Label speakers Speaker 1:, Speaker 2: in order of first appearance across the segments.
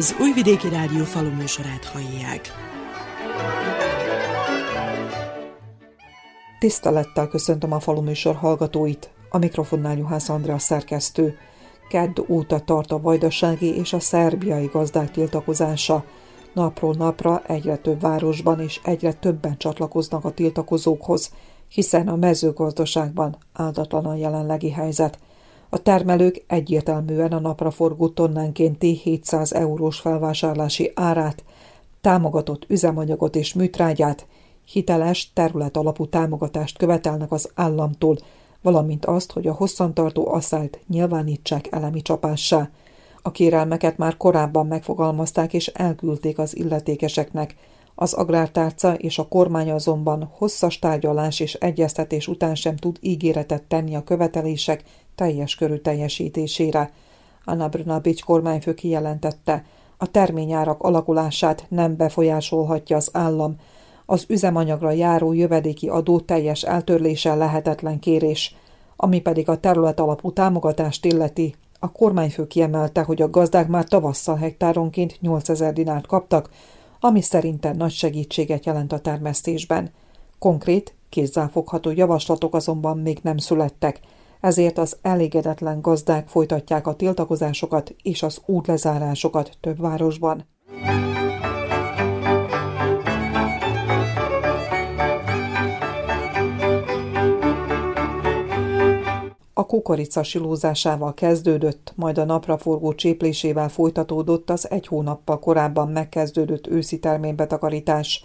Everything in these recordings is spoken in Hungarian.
Speaker 1: Az Újvidéki Rádió faluműsorát hallják.
Speaker 2: Tisztelettel köszöntöm a faluműsor hallgatóit. A mikrofonnál Juhász András szerkesztő. Kedd óta tart a vajdasági és a szerbiai gazdák tiltakozása. Napról napra egyre több városban és egyre többen csatlakoznak a tiltakozókhoz, hiszen a mezőgazdaságban áldatlan a jelenlegi helyzet – a termelők egyértelműen a napraforgó tonnánkénti 700 eurós felvásárlási árát, támogatott üzemanyagot és műtrágyát, hiteles terület alapú támogatást követelnek az államtól, valamint azt, hogy a hosszantartó asszályt nyilvánítsák elemi csapássá. A kérelmeket már korábban megfogalmazták és elküldték az illetékeseknek, az agrártárca és a kormány azonban hosszas tárgyalás és egyeztetés után sem tud ígéretet tenni a követelések teljes körű teljesítésére. Anna Brnabics kormányfő kijelentette, a terményárak alakulását nem befolyásolhatja az állam, az üzemanyagra járó jövedéki adó teljes eltörlése lehetetlen kérés, ami pedig a terület alapú támogatást illeti. A kormányfő kiemelte, hogy a gazdák már tavasszal hektáronként 8000 dinárt kaptak, ami szerintem nagy segítséget jelent a termesztésben. Konkrét, kézzelfogható javaslatok azonban még nem születtek, ezért az elégedetlen gazdák folytatják a tiltakozásokat és az útlezárásokat több városban. A kukorica silózásával kezdődött, majd a napraforgó cséplésével folytatódott az egy hónappal korábban megkezdődött őszi terménybetakarítás –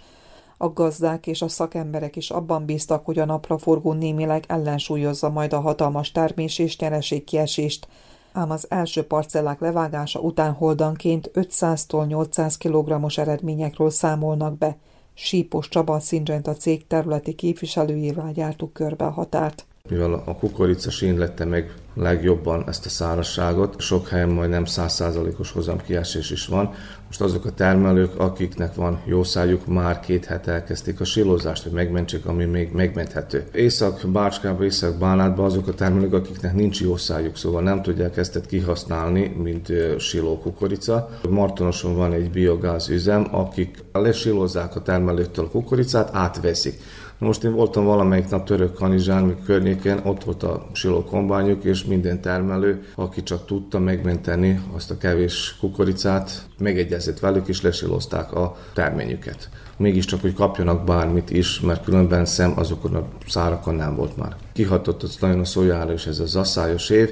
Speaker 2: a gazdák és a szakemberek is abban bíztak, hogy a napraforgó némileg ellensúlyozza majd a hatalmas termés és kiesést, ám az első parcellák levágása után holdanként 500-tól 800 kg-os eredményekről számolnak be. Sípos Csaba Szindzsent a cég területi képviselőjével jártuk körbe a határt
Speaker 3: mivel a kukorica sínlette meg legjobban ezt a szárazságot, sok helyen majdnem 100%-os hozamkiesés is van. Most azok a termelők, akiknek van jó szájuk, már két hete elkezdték a silózást, hogy megmentsék, ami még megmenthető. Észak-Bácskába, Észak-Bánátba azok a termelők, akiknek nincs jó szájuk, szóval nem tudják ezt kihasználni, mint siló kukorica. Martonoson van egy biogáz üzem, akik lesilózzák a termelőtől a kukoricát, átveszik. Most én voltam valamelyik nap török kanizsán környéken, ott volt a siló kombányuk, és minden termelő, aki csak tudta megmenteni azt a kevés kukoricát, megegyezett velük, és lesilozták a terményüket. Mégiscsak, hogy kapjanak bármit is, mert különben szem azokon a szárakon nem volt már. Kihatott az nagyon a szójára is ez a zaszályos év,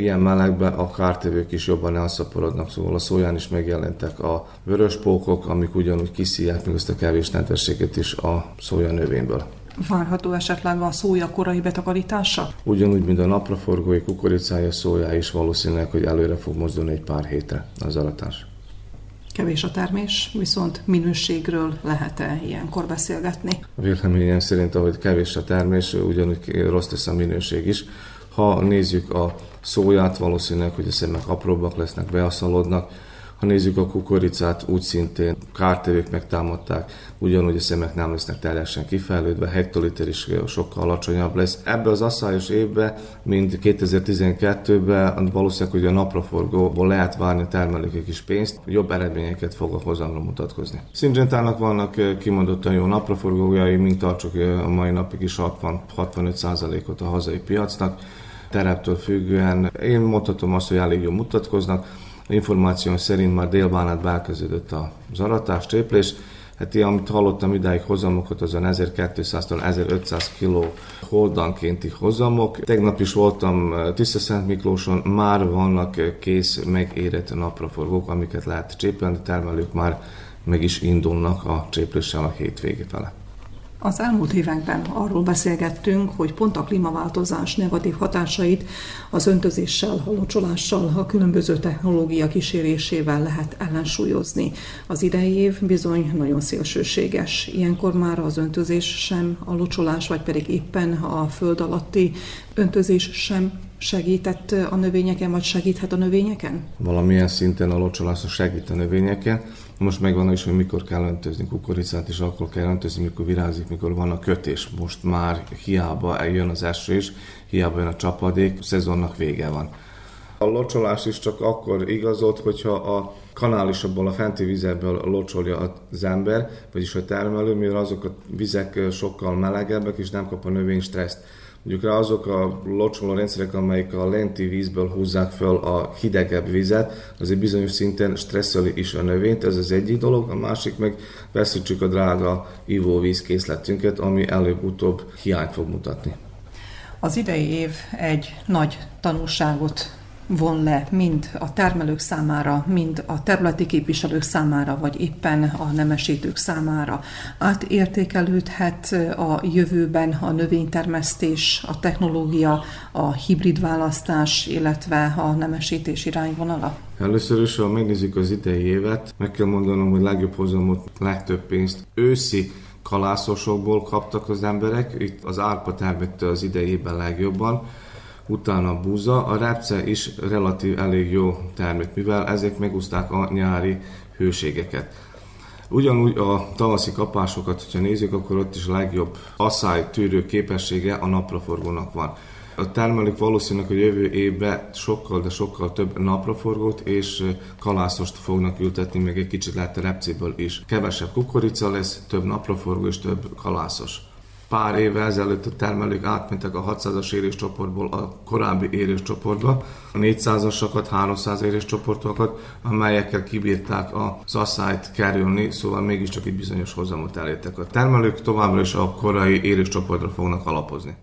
Speaker 3: Ilyen melegben a kártevők is jobban elszaporodnak, szóval a szóján is megjelentek a vöröspókok, amik ugyanúgy kiszíják még azt a kevés nedvességet is a szója növényből.
Speaker 2: Várható esetleg a szója korai betakarítása?
Speaker 3: Ugyanúgy, mint a napraforgói kukoricája, szója is valószínűleg, hogy előre fog mozdulni egy pár hétre az aratás.
Speaker 2: Kevés a termés, viszont minőségről lehet-e ilyenkor beszélgetni?
Speaker 3: A véleményem szerint, ahogy kevés a termés, ugyanúgy rossz lesz a minőség is. Ha nézzük a szóját, valószínűleg, hogy a szemek apróbbak lesznek, beaszalodnak. Ha nézzük a kukoricát, úgy szintén kártevők megtámadták, ugyanúgy a szemek nem lesznek teljesen kifejlődve, hektoliter is sokkal alacsonyabb lesz. Ebbe az asszályos évbe, mint 2012-ben, valószínűleg, hogy a napraforgóból lehet várni a termelők egy kis pénzt, jobb eredményeket fog a hozamra mutatkozni. Szingentának vannak eh, kimondottan jó napraforgójai, mint tartsuk eh, a mai napig is 60-65%-ot a hazai piacnak tereptől függően. Én mondhatom azt, hogy elég jól mutatkoznak. Információ szerint már délbánát elkezdődött az aratás, téplés. Hát ilyen, amit hallottam idáig hozamokat, az 1200-tól 1500 kg holdankénti hozamok. Tegnap is voltam eh, Tiszta-Szent Miklóson, már vannak kész megérett napraforgók, amiket lehet csépelni, termelők már meg is indulnak a csépléssel a hétvége fele.
Speaker 2: Az elmúlt években arról beszélgettünk, hogy pont a klímaváltozás negatív hatásait az öntözéssel, a locsolással, a különböző technológia kísérésével lehet ellensúlyozni. Az idei év bizony nagyon szélsőséges. Ilyenkor már az öntözés sem, a locsolás, vagy pedig éppen a föld alatti öntözés sem segített a növényeken, vagy segíthet a növényeken?
Speaker 3: Valamilyen szinten a locsolás segít a növényeken. Most megvan is, hogy mikor kell öntözni kukoricát, és akkor kell öntözni, mikor virázik, mikor van a kötés. Most már hiába eljön az eső is, hiába jön a csapadék, a szezonnak vége van. A locsolás is csak akkor igazolt, hogyha a kanálisabból, a fenti vizekből locsolja az ember, vagyis a termelő, mivel azok a vizek sokkal melegebbek, és nem kap a növény stresszt. Mondjuk rá azok a locsoló rendszerek, amelyek a lenti vízből húzzák föl a hidegebb vizet, az egy bizonyos szinten stresszeli is a növényt, ez az egyik dolog, a másik meg veszítsük a drága ivóvízkészletünket, ami előbb-utóbb hiányt fog mutatni.
Speaker 4: Az idei év egy nagy tanulságot von le mind a termelők számára, mind a területi képviselők számára, vagy éppen a nemesítők számára. Átértékelődhet a jövőben a növénytermesztés, a technológia, a hibrid választás, illetve a nemesítés irányvonala?
Speaker 3: Először is, ha megnézzük az idei évet, meg kell mondanom, hogy legjobb hozamot, legtöbb pénzt őszi kalászosokból kaptak az emberek, itt az árpa termette az idejében legjobban, utána búza, a repce is relatív elég jó termét, mivel ezek megúzták a nyári hőségeket. Ugyanúgy a tavaszi kapásokat, hogyha nézzük, akkor ott is a legjobb asszály tűrő képessége a napraforgónak van. A termelők valószínűleg a jövő évben sokkal, de sokkal több napraforgót és kalászost fognak ültetni, még egy kicsit lehet a repcéből is. Kevesebb kukorica lesz, több napraforgó és több kalászos pár éve ezelőtt a termelők átmentek a 600-as érés csoportból a korábbi érés csoportba, a 400-asokat, 300 érés csoportokat, amelyekkel kibírták az asszályt kerülni, szóval mégiscsak egy bizonyos hozamot elértek. A termelők továbbra is a korai érés csoportra fognak alapozni.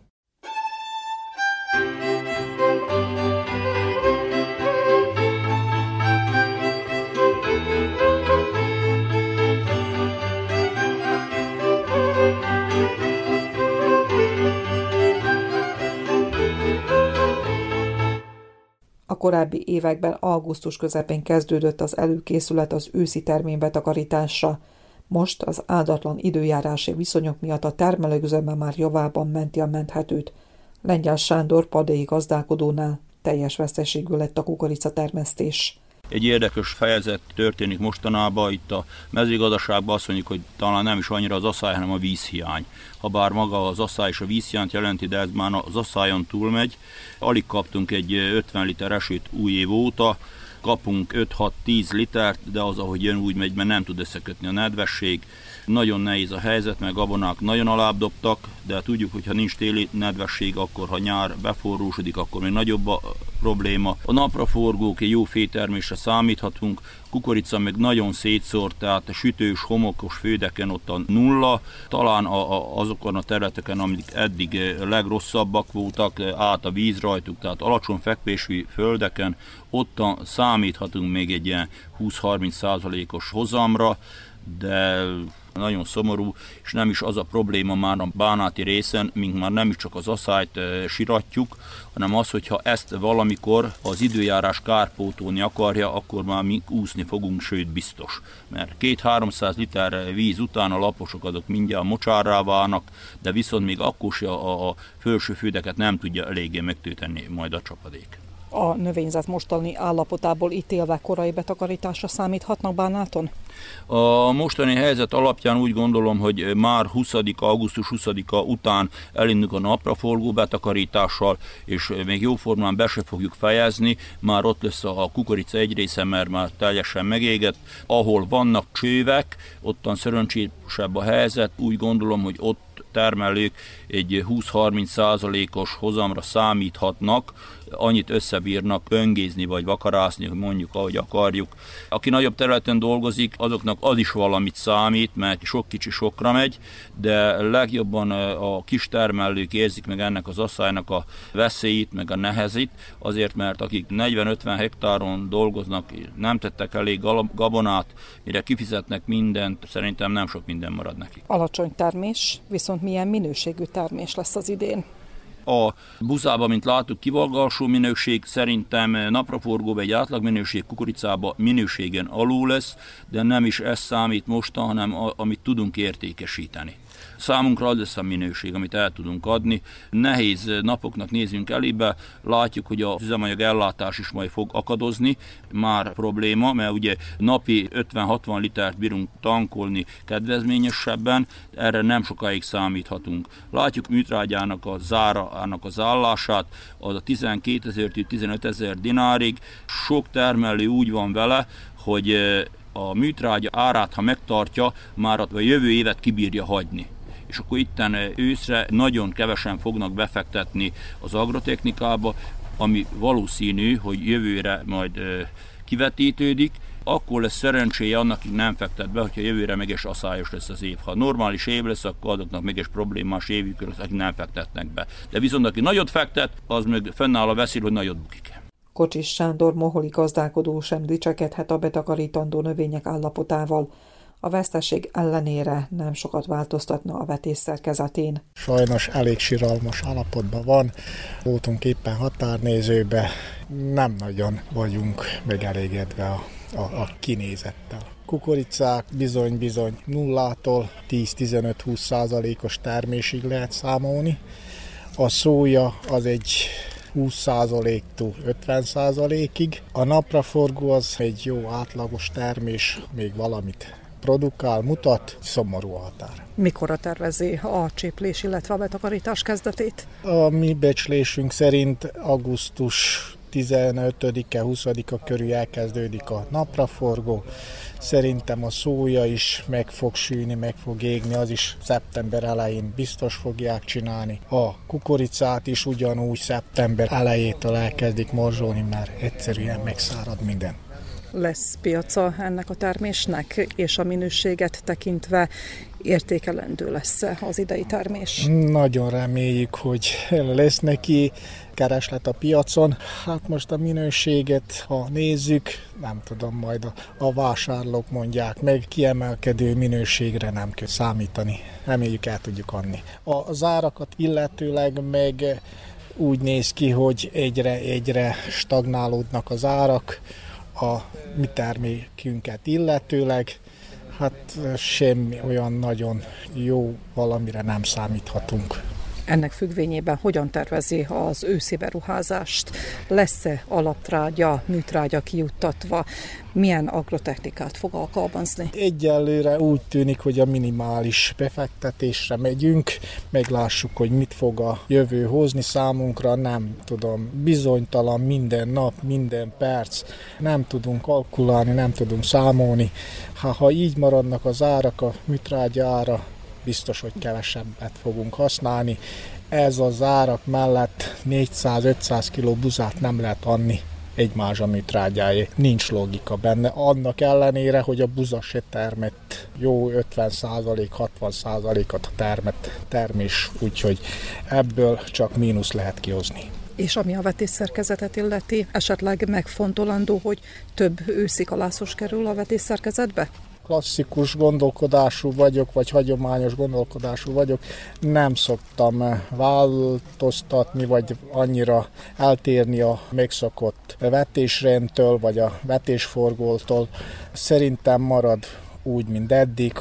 Speaker 4: Korábbi években augusztus közepén kezdődött az előkészület az őszi termény betakarításra. Most az áldatlan időjárási viszonyok miatt a termelőüzemben már javában menti a menthetőt. Lengyel Sándor padéi gazdálkodónál teljes veszteségű lett a kukoricatermesztés.
Speaker 5: Egy érdekes fejezet történik mostanában, itt a mezőgazdaságban azt mondjuk, hogy talán nem is annyira az asszály, hanem a vízhiány. Habár maga az asszály és a vízhiányt jelenti, de ez már az asszályon túlmegy. Alig kaptunk egy 50 liter esőt új év óta, kapunk 5-6-10 litert, de az, ahogy jön, úgy megy, mert nem tud összekötni a nedvesség. Nagyon nehéz a helyzet, mert gabonák nagyon alább dobtak, de tudjuk, hogy ha nincs téli nedvesség, akkor ha nyár beforrósodik, akkor még nagyobb a probléma. A napraforgók egy jó fétermésre számíthatunk, kukorica meg nagyon szétszórt, tehát a sütős, homokos földeken ott a nulla, talán a, a, azokon a területeken, amik eddig legrosszabbak voltak, át a víz rajtuk, tehát alacsony fekvésű földeken, ott számíthatunk még egy ilyen 20-30 százalékos hozamra, de nagyon szomorú, és nem is az a probléma már a bánáti részen, mink már nem is csak az asszályt siratjuk, hanem az, hogyha ezt valamikor az időjárás kárpótolni akarja, akkor már mi úszni fogunk, sőt biztos. Mert két-háromszáz liter víz után a laposok azok mindjárt mocsárrá válnak, de viszont még akkor se a, a felső fődeket nem tudja eléggé megtölteni majd a csapadék
Speaker 4: a növényzet mostani állapotából ítélve korai betakarításra számíthatnak bánáton?
Speaker 5: A mostani helyzet alapján úgy gondolom, hogy már 20. augusztus 20-a után elindulunk a napraforgó betakarítással, és még jóformán be se fogjuk fejezni, már ott lesz a kukorica egy része, mert már teljesen megégett. Ahol vannak csővek, ottan szerencsésebb a helyzet, úgy gondolom, hogy ott termelők egy 20-30 százalékos hozamra számíthatnak, annyit összebírnak öngézni vagy vakarászni, hogy mondjuk ahogy akarjuk. Aki nagyobb területen dolgozik, azoknak az is valamit számít, mert sok kicsi sokra megy, de legjobban a kis termelők érzik meg ennek az asszálynak a veszélyét, meg a nehezét, azért mert akik 40-50 hektáron dolgoznak, nem tettek elég gabonát, mire kifizetnek mindent, szerintem nem sok minden marad nekik.
Speaker 4: Alacsony termés, viszont milyen minőségű termés lesz az idén?
Speaker 5: A buzába, mint láttuk, kivalgalsó minőség, szerintem napraforgóba egy átlag minőség kukoricába minőségen alul lesz, de nem is ez számít mostan, hanem a, amit tudunk értékesíteni. Számunkra az lesz a minőség, amit el tudunk adni. Nehéz napoknak nézünk elébe, látjuk, hogy az üzemanyag ellátás is majd fog akadozni, már probléma, mert ugye napi 50-60 litert bírunk tankolni kedvezményesebben, erre nem sokáig számíthatunk. Látjuk műtrágyának a zára annak az állását, az a 12 ezer 15 ezer dinárig. Sok termelő úgy van vele, hogy a műtrágya árát, ha megtartja, már a jövő évet kibírja hagyni és akkor itten őszre nagyon kevesen fognak befektetni az agrotechnikába, ami valószínű, hogy jövőre majd kivetítődik, akkor lesz szerencséje annak, aki nem fektet be, hogyha jövőre mégis aszályos lesz az év. Ha normális év lesz, akkor azoknak mégis problémás évük lesz, akik nem fektetnek be. De viszont aki nagyot fektet, az meg fennáll a veszély, hogy nagyot bukik.
Speaker 4: Kocsis Sándor moholi gazdálkodó sem dicsekedhet a betakarítandó növények állapotával. A veszteség ellenére nem sokat változtatna a vetés szerkezetén.
Speaker 6: Sajnos elég siralmas állapotban van, voltunk éppen határnézőbe, nem nagyon vagyunk megelégedve a, a, a kinézettel. Kukoricák bizony-bizony nullától 10-15-20 százalékos termésig lehet számolni. A szója az egy 20%-tól 50%-ig. A napraforgó az egy jó átlagos termés, még valamit produkál, mutat, szomorú a határ.
Speaker 4: Mikor tervezi a cséplés, illetve a betakarítás kezdetét?
Speaker 6: A mi becslésünk szerint augusztus 15-e, 20-a körül elkezdődik a napraforgó. Szerintem a szója is meg fog sűni, meg fog égni, az is szeptember elején biztos fogják csinálni. A kukoricát is ugyanúgy szeptember elejétől elkezdik morzsolni, mert egyszerűen megszárad minden
Speaker 4: lesz piaca ennek a termésnek, és a minőséget tekintve értékelendő lesz az idei termés?
Speaker 6: Nagyon reméljük, hogy lesz neki kereslet a piacon. Hát most a minőséget, ha nézzük, nem tudom, majd a, a vásárlók mondják meg, kiemelkedő minőségre nem kell számítani. Reméljük el tudjuk adni. A zárakat illetőleg meg úgy néz ki, hogy egyre-egyre stagnálódnak az árak, a mi termékünket illetőleg, hát semmi olyan nagyon jó valamire nem számíthatunk.
Speaker 4: Ennek függvényében hogyan tervezi az őszi beruházást? Lesz-e alaptrágya, műtrágya kijuttatva? Milyen agrotechnikát fog alkalmazni?
Speaker 6: Egyelőre úgy tűnik, hogy a minimális befektetésre megyünk, meglássuk, hogy mit fog a jövő hozni számunkra, nem tudom, bizonytalan minden nap, minden perc, nem tudunk kalkulálni, nem tudunk számolni. Ha, ha így maradnak az árak, a műtrágya ára, biztos, hogy kevesebbet fogunk használni. Ez az árak mellett 400-500 kg buzát nem lehet adni egy mázsaműtrágyáé. Nincs logika benne. Annak ellenére, hogy a buza se termett jó 50-60%-at a termett termés, úgyhogy ebből csak mínusz lehet kihozni.
Speaker 4: És ami a vetésszerkezetet illeti, esetleg megfontolandó, hogy több őszi kalászos kerül a vetésszerkezetbe?
Speaker 6: Klasszikus gondolkodású vagyok, vagy hagyományos gondolkodású vagyok, nem szoktam változtatni, vagy annyira eltérni a megszokott vetésrendtől, vagy a vetésforgótól. Szerintem marad úgy, mint eddig,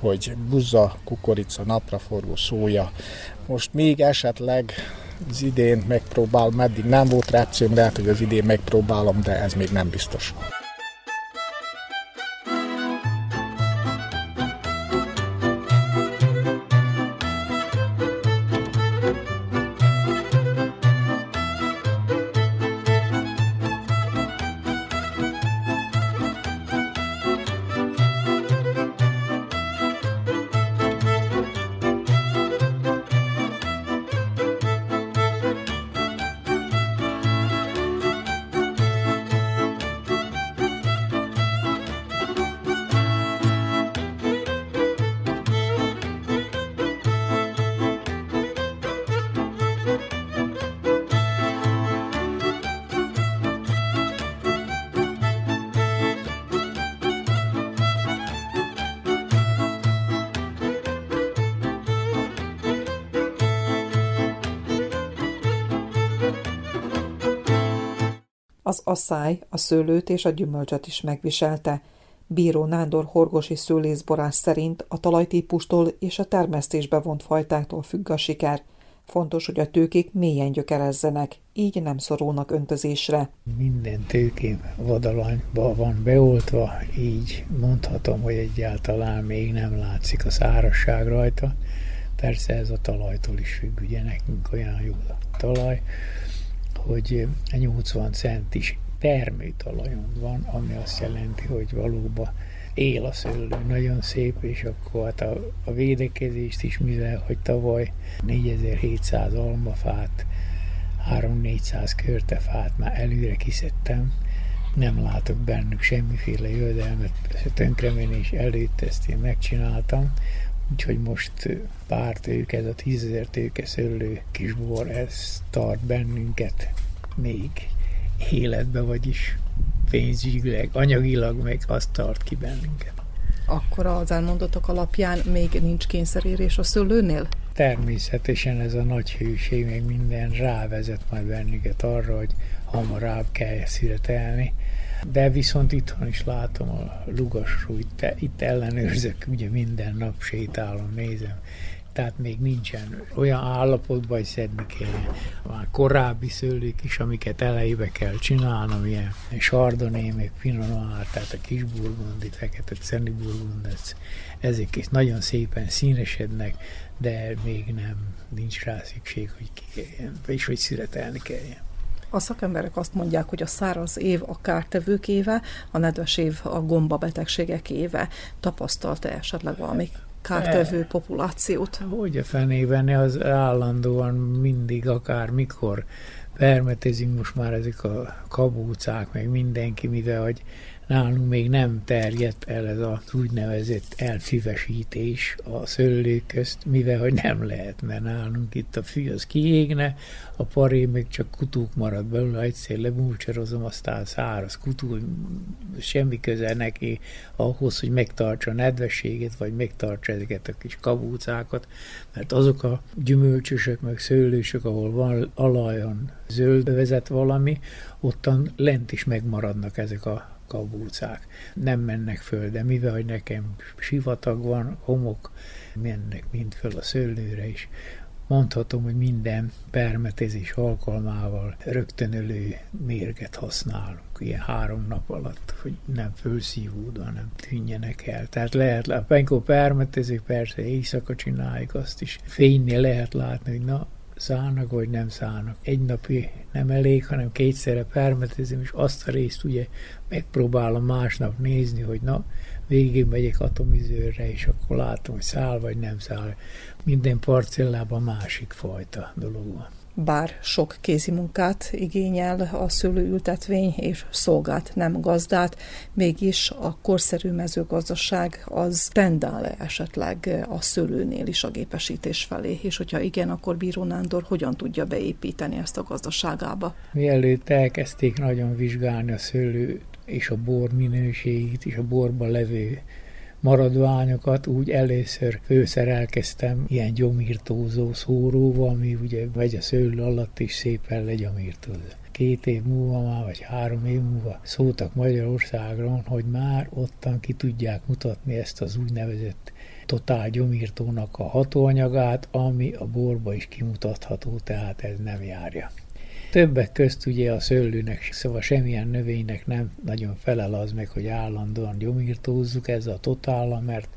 Speaker 6: hogy buzza, kukorica, napraforgó, szója. Most még esetleg az idén megpróbálom, meddig nem volt repcőm, lehet, hogy az idén megpróbálom, de ez még nem biztos.
Speaker 4: Az asszály a szőlőt és a gyümölcsöt is megviselte. Bíró Nándor horgosi szőlészborász szerint a talajtípustól és a termesztésbe vont fajtáktól függ a siker. Fontos, hogy a tőkék mélyen gyökerezzenek, így nem szorulnak öntözésre.
Speaker 7: Minden tőkém vadalanyba van beoltva, így mondhatom, hogy egyáltalán még nem látszik a szárasság rajta Persze ez a talajtól is függ, ugye nekünk olyan jó a talaj, hogy 80 centis termőtalajunk van, ami azt jelenti, hogy valóban él a szőlő, nagyon szép, és akkor hát a, a védekezést is, mivel hogy tavaly 4700 almafát, 3-400 körtefát már előre kiszedtem, nem látok bennük semmiféle jövedelmet, tönkremenés előtt ezt én megcsináltam, úgyhogy most pár tőke, ez a tízezer tőke szőlő kisbor, ez tart bennünket még életbe, vagyis pénzügyileg, anyagilag meg azt tart ki bennünket.
Speaker 4: Akkor az elmondottak alapján még nincs kényszerérés a szőlőnél?
Speaker 7: Természetesen ez a nagy hőség, meg minden rávezet majd bennünket arra, hogy hamarabb kell születelni. De viszont itthon is látom a lugasról, itt, itt ellenőrzök, ugye minden nap sétálom, nézem, tehát még nincsen olyan állapotban, hogy szedni kell. Már korábbi szőlők is, amiket elejébe kell csinálnom, ilyen sardoné, még pinot tehát a kis burgundi, fekete ceni burgundec, ezek is nagyon szépen színesednek, de még nem, nincs rá szükség, hogy ki kelljen, vagyis hogy szüretelni kelljen.
Speaker 4: A szakemberek azt mondják, hogy a száraz év a kártevők éve, a nedves év a gombabetegségek éve. Tapasztalta esetleg valami kártevő populációt?
Speaker 7: Hogy a fenében az állandóan mindig, akár mikor permetezünk most már ezek a kabúcák, meg mindenki, mivel hogy nálunk még nem terjedt el ez az úgynevezett elfivesítés a szőlők közt, mivel hogy nem lehet, mert nálunk itt a fű az kiégne, a paré még csak kutuk marad belőle, egyszer lebúcserozom, aztán száraz kutú, semmi köze neki ahhoz, hogy megtartsa a nedvességet, vagy megtartsa ezeket a kis kabúcákat, mert azok a gyümölcsösök, meg szőlősök, ahol van alajon zöld vezet valami, ottan lent is megmaradnak ezek a kabúcák. Nem mennek föl, de mivel, hogy nekem sivatag van, homok, mennek mind föl a szőlőre is, mondhatom, hogy minden permetezés alkalmával rögtönölő mérget használunk, ilyen három nap alatt, hogy nem fölszívódva, nem tűnjenek el. Tehát lehet, a penkó permetezők persze éjszaka csináljuk azt is. Fénynél lehet látni, hogy na, szállnak, vagy nem szállnak. Egy napi nem elég, hanem kétszerre permetezem, és azt a részt ugye megpróbálom másnap nézni, hogy na, végig megyek atomizőre, és akkor látom, hogy száll vagy nem száll. Minden parcellában másik fajta dolog van
Speaker 4: bár sok kézi munkát igényel a szőlőültetvény és szolgált nem gazdát, mégis a korszerű mezőgazdaság az tendál-e esetleg a szőlőnél is a gépesítés felé, és hogyha igen, akkor Bíró Nándor hogyan tudja beépíteni ezt a gazdaságába?
Speaker 7: Mielőtt elkezdték nagyon vizsgálni a szőlő és a bor minőségét, és a borban levő maradványokat, úgy először főszer elkezdtem ilyen gyomírtózó szóróval, ami ugye megy a szőlő alatt is szépen legyomírtózó két év múlva már, vagy három év múlva szóltak Magyarországon, hogy már ottan ki tudják mutatni ezt az úgynevezett totál gyomírtónak a hatóanyagát, ami a borba is kimutatható, tehát ez nem járja. Többek közt ugye a szőlőnek, szóval semmilyen növénynek nem nagyon felel az meg, hogy állandóan gyomírtózzuk ez a totála, mert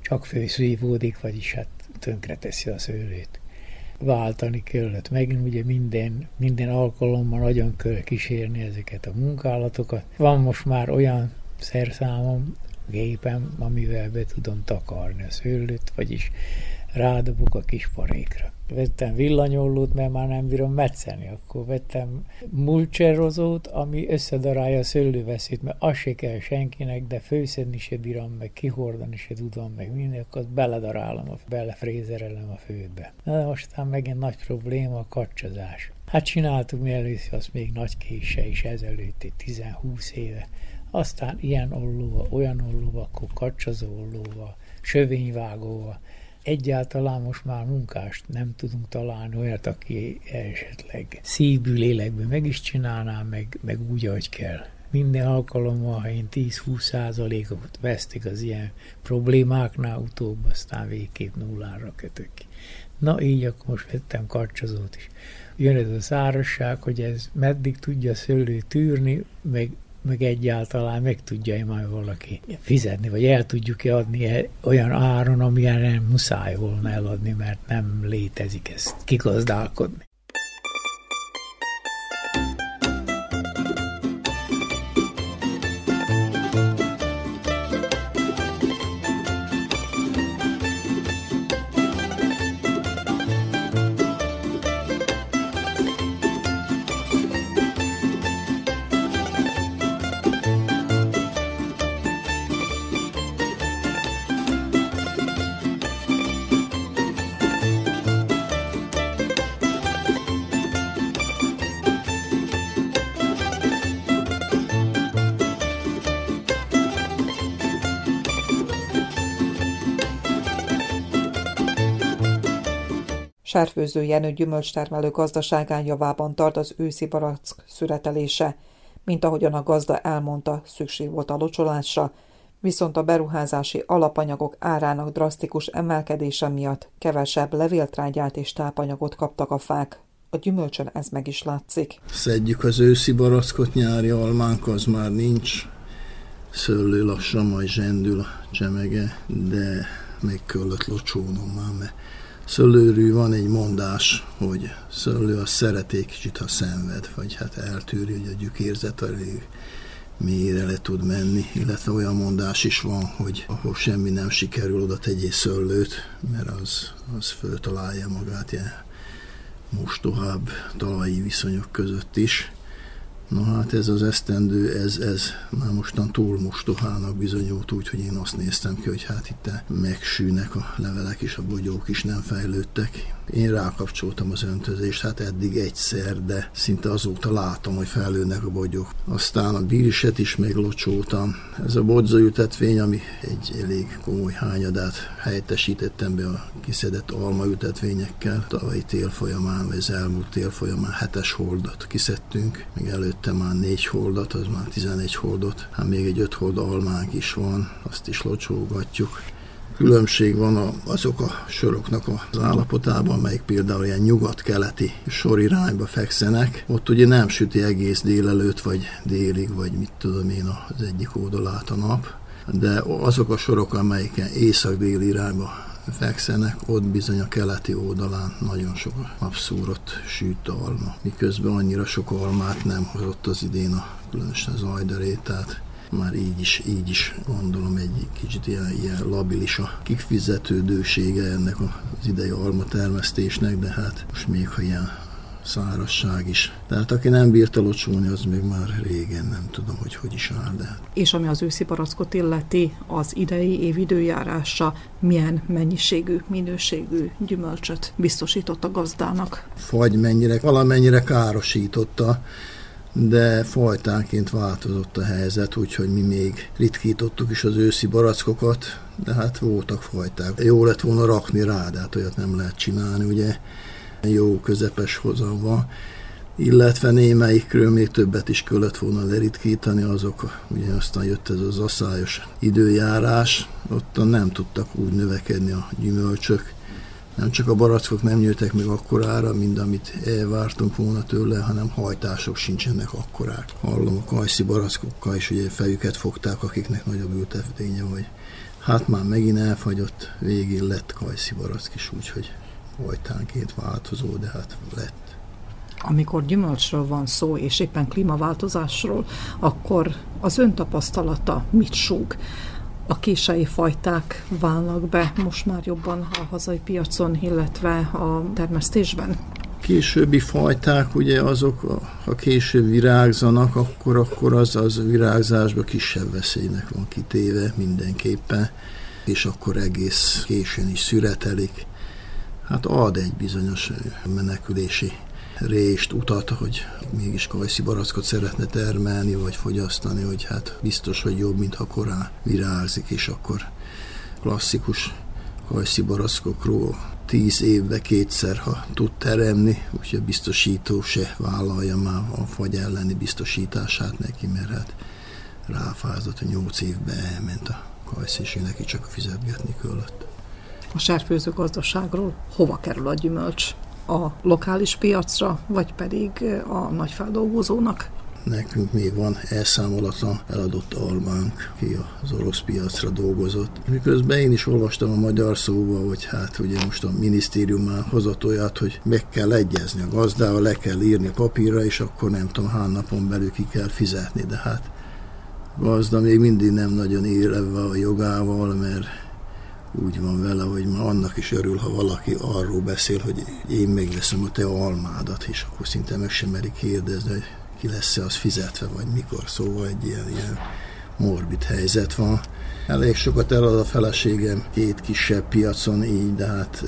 Speaker 7: csak főszívódik, vagyis hát tönkreteszi a szőlőt. Váltani kellett. Megint ugye minden, minden alkalommal nagyon kell kísérni ezeket a munkálatokat. Van most már olyan szerszámom, gépem, amivel be tudom takarni a szőlőt, vagyis rádobok a kis parékra vettem villanyollót, mert már nem bírom metszeni, akkor vettem mulcserozót, ami összedarálja a szőlőveszét, mert az se kell senkinek, de főszedni se bírom, meg kihordani se tudom, meg minden, akkor beledarálom, belefrézerelem a főbe. Na, aztán megint nagy probléma a kacsazás. Hát csináltuk mi először azt még nagy kése is ezelőtt, egy 10-20 éve. Aztán ilyen ollóval, olyan ollóval, akkor kacsazó ollóval, sövényvágóval, egyáltalán most már munkást nem tudunk találni olyat, aki esetleg szívből, lélekből meg is csinálná, meg, meg úgy, ahogy kell. Minden alkalommal, ha én 10-20 százalékot vesztik az ilyen problémáknál, utóbb aztán végképp nullára kötök ki. Na így akkor most vettem karcsozót is. Jön ez a szárasság, hogy ez meddig tudja szőlő tűrni, meg meg egyáltalán meg tudja-e majd valaki fizetni, vagy el tudjuk-e adni e olyan áron, amilyen nem muszáj volna eladni, mert nem létezik ezt kigazdálkodni.
Speaker 4: Sárfőző Jenő gyümölcstermelő gazdaságán javában tart az őszi barack szüretelése. Mint ahogyan a gazda elmondta, szükség volt a locsolásra, viszont a beruházási alapanyagok árának drasztikus emelkedése miatt kevesebb levéltrágyát és tápanyagot kaptak a fák. A gyümölcsön ez meg is látszik.
Speaker 8: Szedjük az őszi barackot, nyári almánk az már nincs. Szőlő lassan majd zsendül a csemege, de még kellett locsolnom már, mert szőlőrű van egy mondás, hogy szőlő a szereték kicsit, ha szenved, vagy hát eltűri, hogy a gyükérzet elég mélyre le tud menni, illetve olyan mondás is van, hogy ahol semmi nem sikerül, oda tegyél szőlőt, mert az, az föltalálja magát ilyen mostohább talaji viszonyok között is. Na hát ez az esztendő, ez, ez már mostan túl mostohának bizonyult, úgyhogy én azt néztem ki, hogy hát itt megsűnek a levelek és a bogyók is nem fejlődtek. Én rákapcsoltam az öntözést, hát eddig egyszer, de szinte azóta látom, hogy fejlődnek a bogyók. Aztán a bíriset is meglocsoltam. Ez a bodzajütetvény, ami egy elég komoly hányadát helyettesítettem be a kiszedett almaütetvényekkel. Tavalyi tél folyamán, vagy az elmúlt tél folyamán hetes holdat kiszedtünk, még előtte már négy holdat, az már 11 holdot. Hát még egy öt hold almánk is van, azt is locsolgatjuk különbség van a, azok a soroknak az állapotában, amelyik például ilyen nyugat-keleti sorirányba fekszenek. Ott ugye nem süti egész délelőtt, vagy délig, vagy mit tudom én az egyik oldalát a nap, de azok a sorok, amelyeken észak-déli irányba fekszenek, ott bizony a keleti oldalán nagyon sok napszúrott süt alma. Miközben annyira sok almát nem hozott az idén a különösen az ajdarét, tehát már így is, így is gondolom egy kicsit ilyen, ilyen labilis a kifizetődősége ennek az idei alma termesztésnek, de hát most még ha ilyen szárasság is. Tehát aki nem bírta locsolni, az még már régen nem tudom, hogy hogy is áll. De... Hát-
Speaker 4: És ami az őszi barackot illeti, az idei év időjárása milyen mennyiségű, minőségű gyümölcsöt biztosított a gazdának?
Speaker 8: Fagy mennyire, valamennyire károsította de fajtánként változott a helyzet, úgyhogy mi még ritkítottuk is az őszi barackokat, de hát voltak fajták. Jó lett volna rakni rá, de hát olyat nem lehet csinálni, ugye. Jó közepes hozam van, illetve némelyikről még többet is kellett volna leritkítani, azok, ugye aztán jött ez az asszályos időjárás, ott nem tudtak úgy növekedni a gyümölcsök, nem csak a barackok nem nyíltek meg akkorára, mint amit elvártunk volna tőle, hanem hajtások sincsenek akkorák. Hallom a kajszi barackokkal is, ugye fejüket fogták, akiknek nagyobb ültetvénye, hogy hát már megint elfagyott, végén lett kajszi barack is, úgyhogy hajtánként változó, de hát lett.
Speaker 4: Amikor gyümölcsről van szó, és éppen klímaváltozásról, akkor az ön tapasztalata mit súg? A kései fajták válnak be most már jobban a hazai piacon, illetve a termesztésben?
Speaker 8: Későbbi fajták, ugye azok, ha később virágzanak, akkor, akkor az, az virágzásban kisebb veszélynek van kitéve mindenképpen, és akkor egész későn is szüretelik. Hát ad egy bizonyos menekülési rést, utat, hogy mégis kajszi barackot szeretne termelni, vagy fogyasztani, hogy hát biztos, hogy jobb, mint ha korán virágzik, és akkor klasszikus kajszi barackokról tíz évbe kétszer, ha tud teremni, úgyhogy a biztosító se vállalja már a fagy elleni biztosítását neki, mert hát ráfázott, hogy nyolc évbe elment a kajsz, és neki csak fizetgetni kellett.
Speaker 4: A sárfőző gazdaságról hova kerül a gyümölcs? A lokális piacra, vagy pedig a nagyfeldolgozónak?
Speaker 8: nekünk még van elszámolatlan eladott almánk, ki az orosz piacra dolgozott. Miközben én is olvastam a magyar szóba, hogy hát ugye most a minisztérium már hozott olyat, hogy meg kell egyezni a gazdával, le kell írni papírra, és akkor nem tudom hány napon belül ki kell fizetni, de hát gazda még mindig nem nagyon élve a jogával, mert úgy van vele, hogy ma annak is örül, ha valaki arról beszél, hogy én megveszem a te almádat, és akkor szinte meg sem merik kérdezni, hogy ki lesz-e az fizetve, vagy mikor, szóval egy ilyen, ilyen morbid helyzet van. Elég sokat elad a feleségem két kisebb piacon így, de hát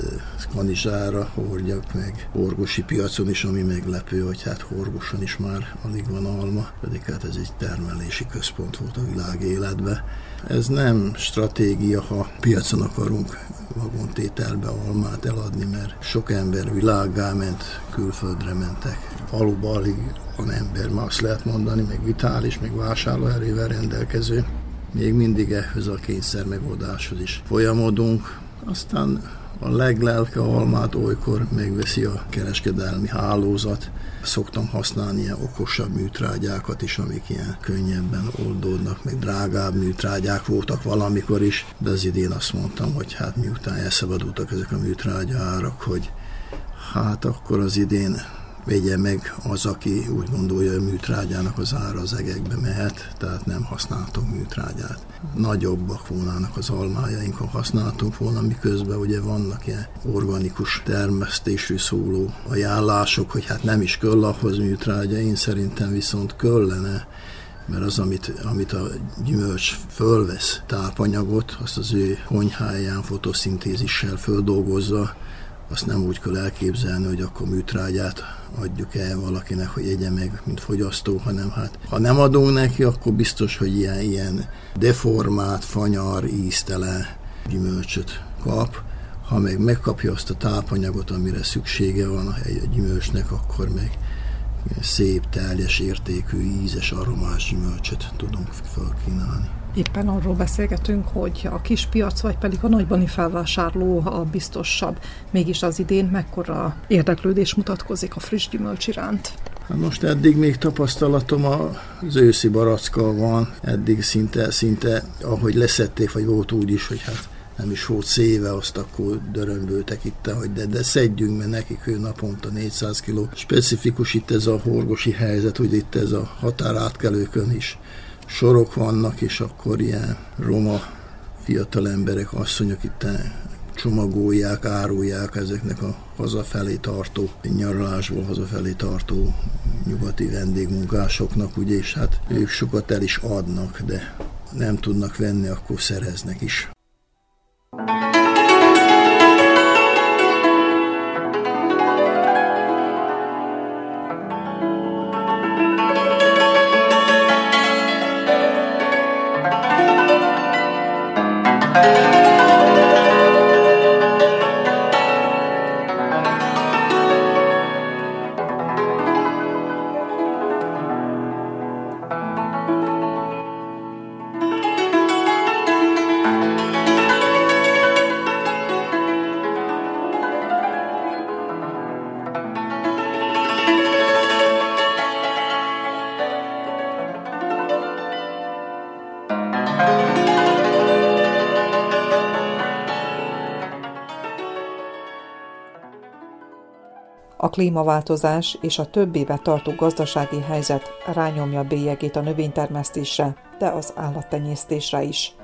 Speaker 8: Kanizsára hordjak meg Horgosi piacon is, ami meglepő, hogy hát Horgoson is már alig van alma, pedig hát ez egy termelési központ volt a világ életben. Ez nem stratégia, ha piacon akarunk vagontételbe almát eladni, mert sok ember világgá ment, külföldre mentek. Faluba alig van ember, ma azt lehet mondani, meg vitális, meg vásárlóerővel rendelkező. Még mindig ehhez a kényszer megoldáshoz is folyamodunk. Aztán a leglelke almát olykor megveszi a kereskedelmi hálózat. Szoktam használni ilyen okosabb műtrágyákat is, amik ilyen könnyebben oldódnak, meg drágább műtrágyák voltak valamikor is, de az idén azt mondtam, hogy hát miután elszabadultak ezek a műtrágya árak, hogy hát akkor az idén vegye meg az, aki úgy gondolja, hogy műtrágyának az ára az egekbe mehet, tehát nem használtunk műtrágyát. Nagyobbak volnának az almájaink, ha használtunk volna, miközben ugye vannak ilyen organikus termesztésű szóló ajánlások, hogy hát nem is kell ahhoz műtrágya, én szerintem viszont kellene, mert az, amit, amit a gyümölcs fölvesz tápanyagot, azt az ő konyháján fotoszintézissel földolgozza, azt nem úgy kell elképzelni, hogy akkor műtrágyát adjuk el valakinek, hogy egye meg, mint fogyasztó, hanem hát ha nem adunk neki, akkor biztos, hogy ilyen, ilyen deformált, fanyar, íztele gyümölcsöt kap. Ha meg megkapja azt a tápanyagot, amire szüksége van a gyümölcsnek, akkor meg szép, teljes értékű, ízes, aromás gyümölcsöt tudunk felkínálni.
Speaker 4: Éppen arról beszélgetünk, hogy a kis piac vagy pedig a nagybani felvásárló a biztosabb. Mégis az idén mekkora érdeklődés mutatkozik a friss gyümölcs iránt?
Speaker 8: Hát most eddig még tapasztalatom az őszi barackkal van, eddig szinte, szinte ahogy leszették, vagy volt úgy is, hogy hát nem is volt széve, azt akkor dörömböltek itt, hogy de, de szedjünk, mert nekik ő naponta 400 kg. Specifikus itt ez a horgosi helyzet, hogy itt ez a határátkelőkön is sorok vannak, és akkor ilyen roma fiatal emberek, asszonyok itt csomagolják, árulják ezeknek a hazafelé tartó, nyaralásból hazafelé tartó nyugati vendégmunkásoknak, ugye, és hát ők sokat el is adnak, de nem tudnak venni, akkor szereznek is.
Speaker 4: Klímaváltozás és a több éve tartó gazdasági helyzet rányomja bélyegét a növénytermesztésre, de az állattenyésztésre is.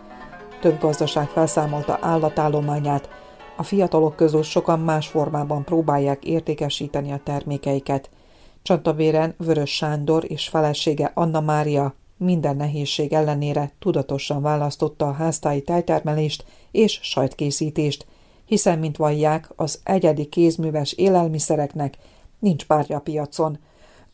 Speaker 4: Több gazdaság felszámolta állatállományát, a fiatalok közül sokan más formában próbálják értékesíteni a termékeiket. Csantavéren Vörös Sándor és felesége Anna Mária minden nehézség ellenére tudatosan választotta a háztáji tejtermelést és sajtkészítést – hiszen, mint vallják, az egyedi kézműves élelmiszereknek nincs párja a piacon.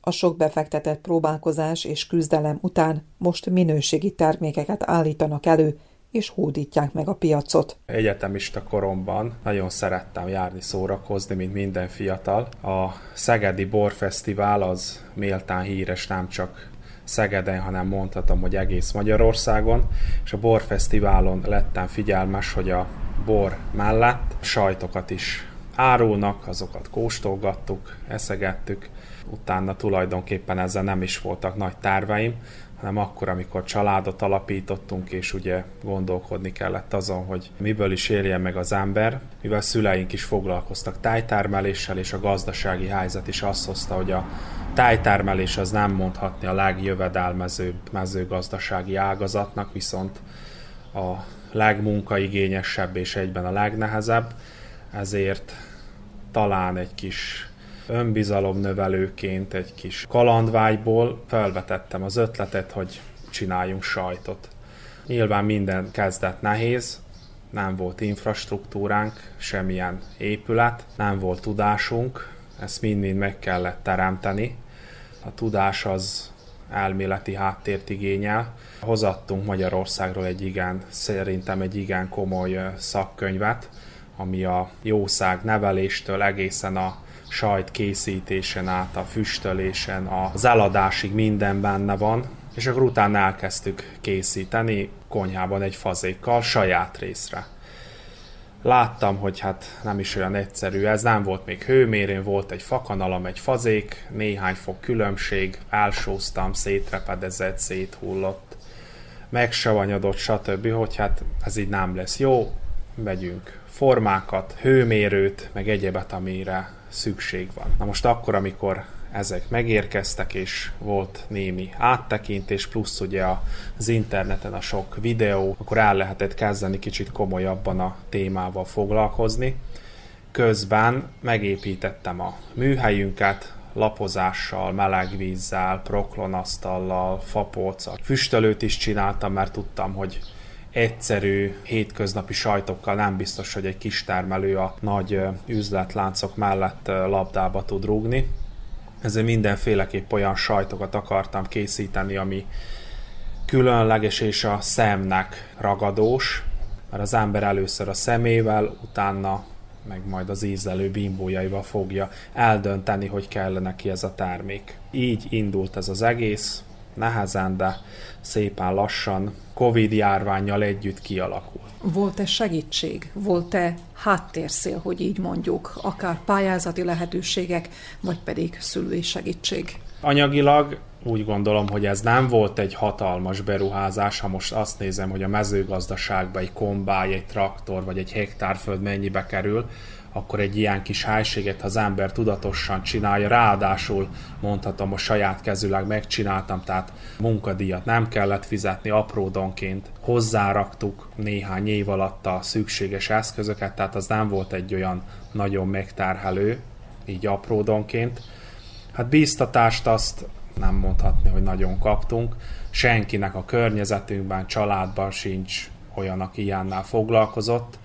Speaker 4: A sok befektetett próbálkozás és küzdelem után most minőségi termékeket állítanak elő, és hódítják meg a piacot.
Speaker 9: Egyetemista koromban nagyon szerettem járni szórakozni, mint minden fiatal. A Szegedi Borfesztivál az méltán híres nem csak Szegeden, hanem mondhatom, hogy egész Magyarországon, és a Borfesztiválon lettem figyelmes, hogy a bor mellett sajtokat is árulnak, azokat kóstolgattuk, eszegettük, utána tulajdonképpen ezzel nem is voltak nagy terveim, hanem akkor, amikor családot alapítottunk, és ugye gondolkodni kellett azon, hogy miből is éljen meg az ember, mivel szüleink is foglalkoztak tájtermeléssel, és a gazdasági helyzet is azt hozta, hogy a tájtermelés az nem mondhatni a legjövedelmezőbb mezőgazdasági ágazatnak, viszont a legmunkaigényesebb és egyben a legnehezebb, ezért talán egy kis önbizalomnövelőként, egy kis kalandvágyból felvetettem az ötletet, hogy csináljunk sajtot. Nyilván minden kezdet nehéz, nem volt infrastruktúránk, semmilyen épület, nem volt tudásunk, ezt mind-mind meg kellett teremteni. A tudás az elméleti háttért igényel. Hozattunk Magyarországról egy igen, szerintem egy igen komoly szakkönyvet, ami a jószág neveléstől egészen a sajt készítésen át, a füstölésen, az eladásig minden benne van, és akkor utána elkezdtük készíteni konyhában egy fazékkal saját részre. Láttam, hogy hát nem is olyan egyszerű, ez nem volt még hőmérén, volt egy fakanalam, egy fazék, néhány fok különbség, elsóztam, szétrepedezett, széthullott, megsavanyodott, stb., hogy hát ez így nem lesz jó, vegyünk formákat, hőmérőt, meg egyebet, amire szükség van. Na most akkor, amikor ezek megérkeztek, és volt némi áttekintés, plusz ugye az interneten a sok videó, akkor el lehetett kezdeni kicsit komolyabban a témával foglalkozni. Közben megépítettem a műhelyünket, lapozással, meleg vízzel, proklonasztallal, fapolccal. Füstölőt is csináltam, mert tudtam, hogy egyszerű, hétköznapi sajtokkal nem biztos, hogy egy kis termelő a nagy üzletláncok mellett labdába tud rúgni. Ezért mindenféleképp olyan sajtokat akartam készíteni, ami különleges és a szemnek ragadós, mert az ember először a szemével, utána meg majd az ízlelő bimbójaival fogja eldönteni, hogy kellene neki ez a termék. Így indult ez az egész, nehezen, de szépen lassan Covid járványjal együtt kialakult.
Speaker 4: Volt-e segítség? Volt-e háttérszél, hogy így mondjuk, akár pályázati lehetőségek, vagy pedig szülői segítség?
Speaker 9: Anyagilag úgy gondolom, hogy ez nem volt egy hatalmas beruházás, ha most azt nézem, hogy a mezőgazdaságban egy kombáj, egy traktor vagy egy hektárföld mennyibe kerül, akkor egy ilyen kis helységet, az ember tudatosan csinálja, ráadásul mondhatom, a saját kezűleg megcsináltam, tehát munkadíjat nem kellett fizetni, apródonként hozzáraktuk néhány év alatt a szükséges eszközöket, tehát az nem volt egy olyan nagyon megterhelő, így apródonként. Hát bíztatást azt nem mondhatni, hogy nagyon kaptunk. Senkinek a környezetünkben, családban sincs olyan, aki ilyennel foglalkozott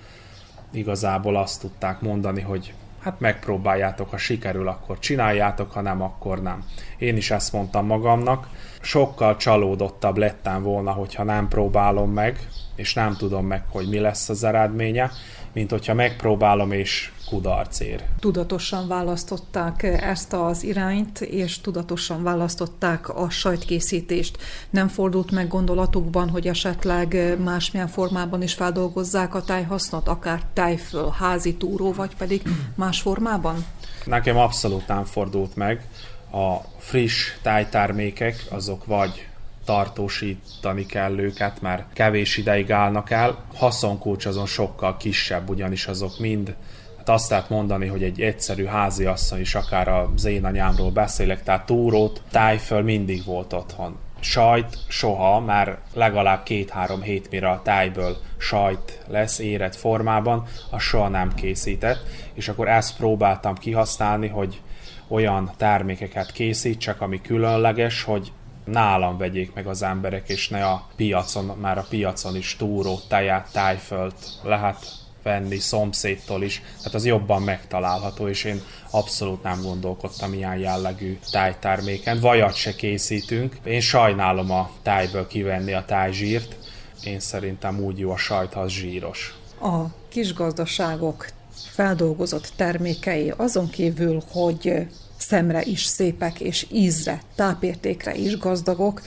Speaker 9: igazából azt tudták mondani, hogy hát megpróbáljátok, ha sikerül, akkor csináljátok, ha nem, akkor nem. Én is ezt mondtam magamnak. Sokkal csalódottabb lettem volna, hogyha nem próbálom meg, és nem tudom meg, hogy mi lesz az eredménye, mint hogyha megpróbálom és kudarc ér.
Speaker 4: Tudatosan választották ezt az irányt, és tudatosan választották a sajtkészítést. Nem fordult meg gondolatukban, hogy esetleg másmilyen formában is feldolgozzák a tájhasznot, akár tájföl, házi túró, vagy pedig más formában?
Speaker 9: Nekem abszolút nem fordult meg. A friss tájtermékek azok vagy tartósítani kell őket, mert kevés ideig állnak el. Haszonkulcs azon sokkal kisebb, ugyanis azok mind hát azt lehet mondani, hogy egy egyszerű háziasszony is, akár az én anyámról beszélek, tehát túrót, tájföl mindig volt otthon. Sajt soha, már legalább két-három hét mire a tájből sajt lesz érett formában, a soha nem készített, és akkor ezt próbáltam kihasználni, hogy olyan termékeket készítsek, ami különleges, hogy nálam vegyék meg az emberek, és ne a piacon, már a piacon is túró, teját, tájfölt lehet venni szomszédtól is, tehát az jobban megtalálható, és én abszolút nem gondolkodtam ilyen jellegű tájterméken. Vajat se készítünk. Én sajnálom a tájből kivenni a tájzsírt. Én szerintem úgy jó a sajt, ha az zsíros.
Speaker 4: A kisgazdaságok feldolgozott termékei azon kívül, hogy szemre is szépek, és ízre, tápértékre is gazdagok,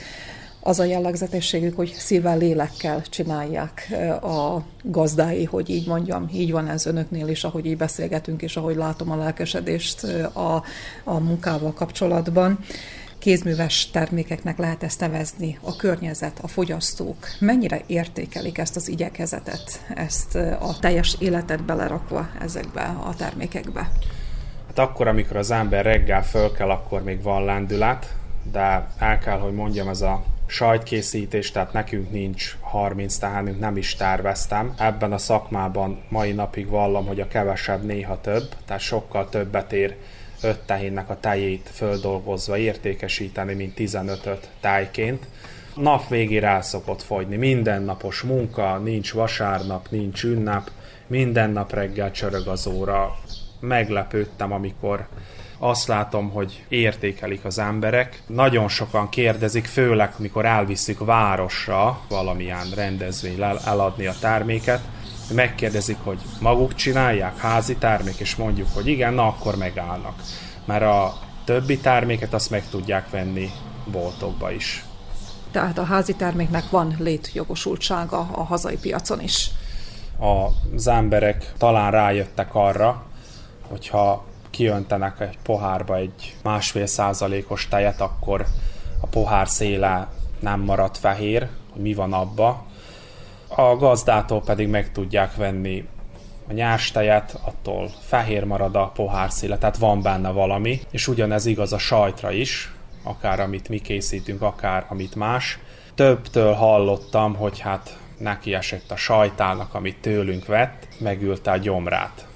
Speaker 4: az a jellegzetességük, hogy szívvel, lélekkel csinálják a gazdái, hogy így mondjam, így van ez önöknél is, ahogy így beszélgetünk, és ahogy látom a lelkesedést a, a munkával kapcsolatban. Kézműves termékeknek lehet ezt nevezni, a környezet, a fogyasztók. Mennyire értékelik ezt az igyekezetet, ezt a teljes életet belerakva ezekbe a termékekbe?
Speaker 9: Hát akkor, amikor az ember reggel föl kell, akkor még van lendület, de el kell, hogy mondjam, ez a sajtkészítés, tehát nekünk nincs 30 tehenünk, nem is terveztem. Ebben a szakmában mai napig vallom, hogy a kevesebb néha több, tehát sokkal többet ér 5 tehénnek a tejét földolgozva értékesíteni, mint 15-öt tájként. Nap végére el szokott fogyni, mindennapos munka, nincs vasárnap, nincs ünnep, minden nap reggel csörög az óra. Meglepődtem, amikor azt látom, hogy értékelik az emberek. Nagyon sokan kérdezik, főleg, mikor elviszük városra valamilyen rendezvény eladni a terméket, megkérdezik, hogy maguk csinálják, házi termék, és mondjuk, hogy igen, na akkor megállnak. Mert a többi terméket azt meg tudják venni boltokba is.
Speaker 4: Tehát a házi terméknek van létjogosultsága a hazai piacon is.
Speaker 9: Az emberek talán rájöttek arra, hogyha kiöntenek egy pohárba egy másfél százalékos tejet, akkor a pohár széle nem marad fehér, hogy mi van abba. A gazdától pedig meg tudják venni a nyástejet, attól fehér marad a pohár széle, tehát van benne valami, és ugyanez igaz a sajtra is, akár amit mi készítünk, akár amit más. Többtől hallottam, hogy hát neki esett a sajtának, amit tőlünk vett, megülte a gyomrát.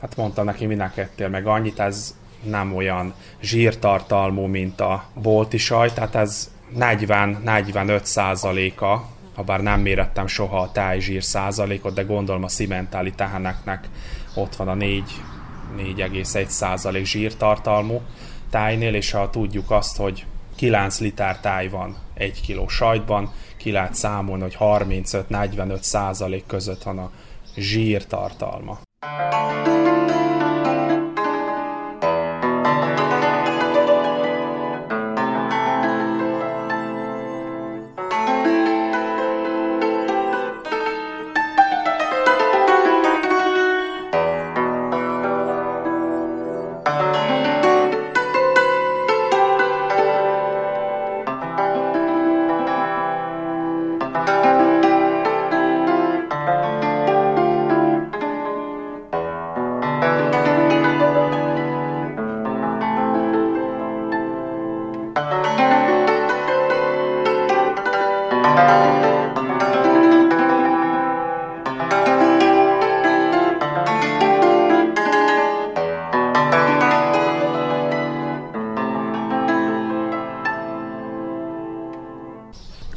Speaker 9: Hát mondtam neki, minek ettél meg annyit, ez nem olyan zsírtartalmú, mint a bolti saj, tehát ez 40-45 százaléka, ha bár nem mérettem soha a tájzsír százalékot, de gondolom a szimentáli teheneknek ott van a 4, 4,1 százalék zsírtartalmú tájnél, és ha tudjuk azt, hogy 9 liter táj van 1 kiló sajtban, ki lehet számolni, hogy 35-45 százalék között van a zsírtartalma.
Speaker 4: Música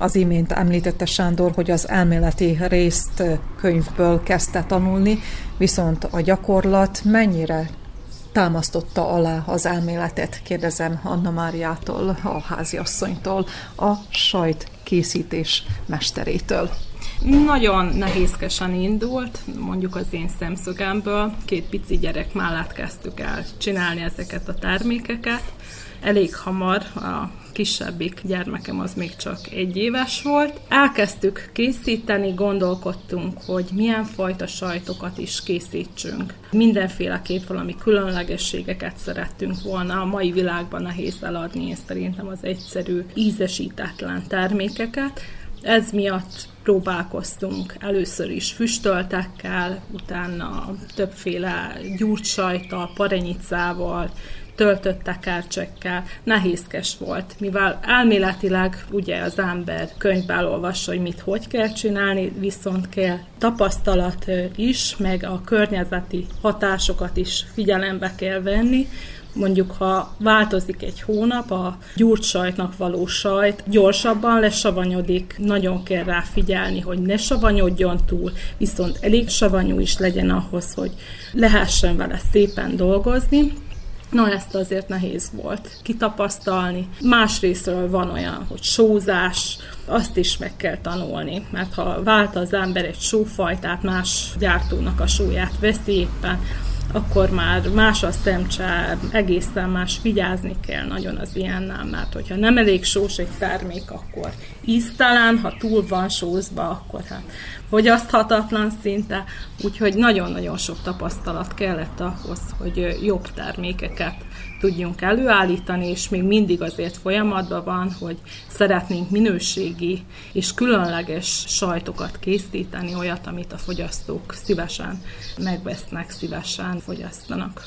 Speaker 4: Az imént említette Sándor, hogy az elméleti részt könyvből kezdte tanulni, viszont a gyakorlat mennyire támasztotta alá az elméletet, kérdezem Anna Máriától, a háziasszonytól, a sajt készítés mesterétől.
Speaker 10: Nagyon nehézkesen indult, mondjuk az én szemszögemből. Két pici gyerek mellett kezdtük el csinálni ezeket a termékeket. Elég hamar a kisebbik gyermekem az még csak egy éves volt. Elkezdtük készíteni, gondolkodtunk, hogy milyen fajta sajtokat is készítsünk. Mindenféleképp valami különlegességeket szerettünk volna. A mai világban nehéz eladni, és szerintem az egyszerű, ízesítetlen termékeket. Ez miatt próbálkoztunk először is füstöltekkel, utána többféle gyurcsajta, parenyicával, töltött tekercsekkel, nehézkes volt, mivel elméletileg ugye az ember könyvben olvassa, hogy mit hogy kell csinálni, viszont kell tapasztalat is, meg a környezeti hatásokat is figyelembe kell venni, mondjuk ha változik egy hónap, a gyúrt sajtnak való sajt gyorsabban lesavanyodik, nagyon kell rá figyelni, hogy ne savanyodjon túl, viszont elég savanyú is legyen ahhoz, hogy lehessen vele szépen dolgozni, Na, ezt azért nehéz volt kitapasztalni. Másrésztről van olyan, hogy sózás, azt is meg kell tanulni, mert ha vált az ember egy sófajtát, más gyártónak a sóját veszi éppen, akkor már más a szemcsár, egészen más vigyázni kell nagyon az ilyennel, mert hogyha nem elég sós egy termék, akkor íztelen, ha túl van sózva, akkor hát fogyaszthatatlan szinte, úgyhogy nagyon-nagyon sok tapasztalat kellett ahhoz, hogy jobb termékeket tudjunk előállítani, és még mindig azért folyamatban van, hogy szeretnénk minőségi és különleges sajtokat készíteni, olyat, amit a fogyasztók szívesen megvesznek, szívesen fogyasztanak.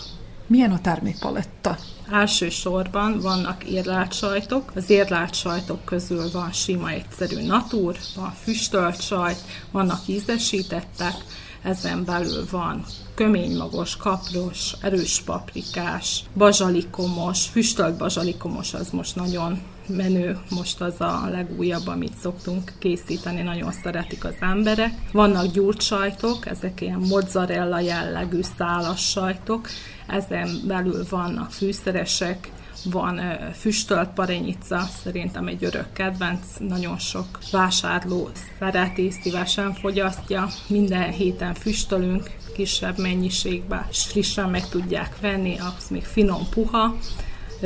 Speaker 4: Milyen a termékpaletta?
Speaker 10: Elsősorban vannak érlelt sajtok. Az érlelt sajtok közül van sima egyszerű natúr, van füstölt sajt, vannak ízesítettek, ezen belül van köménymagos, kapros, erős paprikás, bazsalikomos, füstölt bazsalikomos az most nagyon menő, most az a legújabb, amit szoktunk készíteni, nagyon szeretik az emberek. Vannak gyurcsajtok, ezek ilyen mozzarella jellegű szálas sajtok, ezen belül vannak fűszeresek, van füstölt parenyica, szerintem egy örök kedvenc, nagyon sok vásárló szereti, szívesen fogyasztja. Minden héten füstölünk, kisebb mennyiségben, és frissen meg tudják venni, az még finom puha.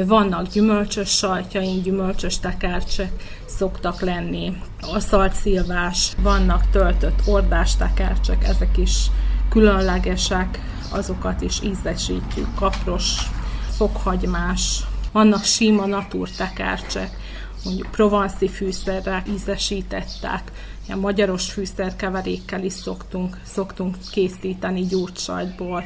Speaker 10: Vannak gyümölcsös sajtjaink, gyümölcsös tekercsek szoktak lenni, aszalt szilvás, vannak töltött ordás tekercsek, ezek is különlegesek, azokat is ízesítjük, kapros, fokhagymás, vannak sima natúrtekercsek, mondjuk provanszi fűszerrel ízesítettek, ilyen magyaros fűszerkeverékkel is szoktunk, szoktunk készíteni gyurcsajtból,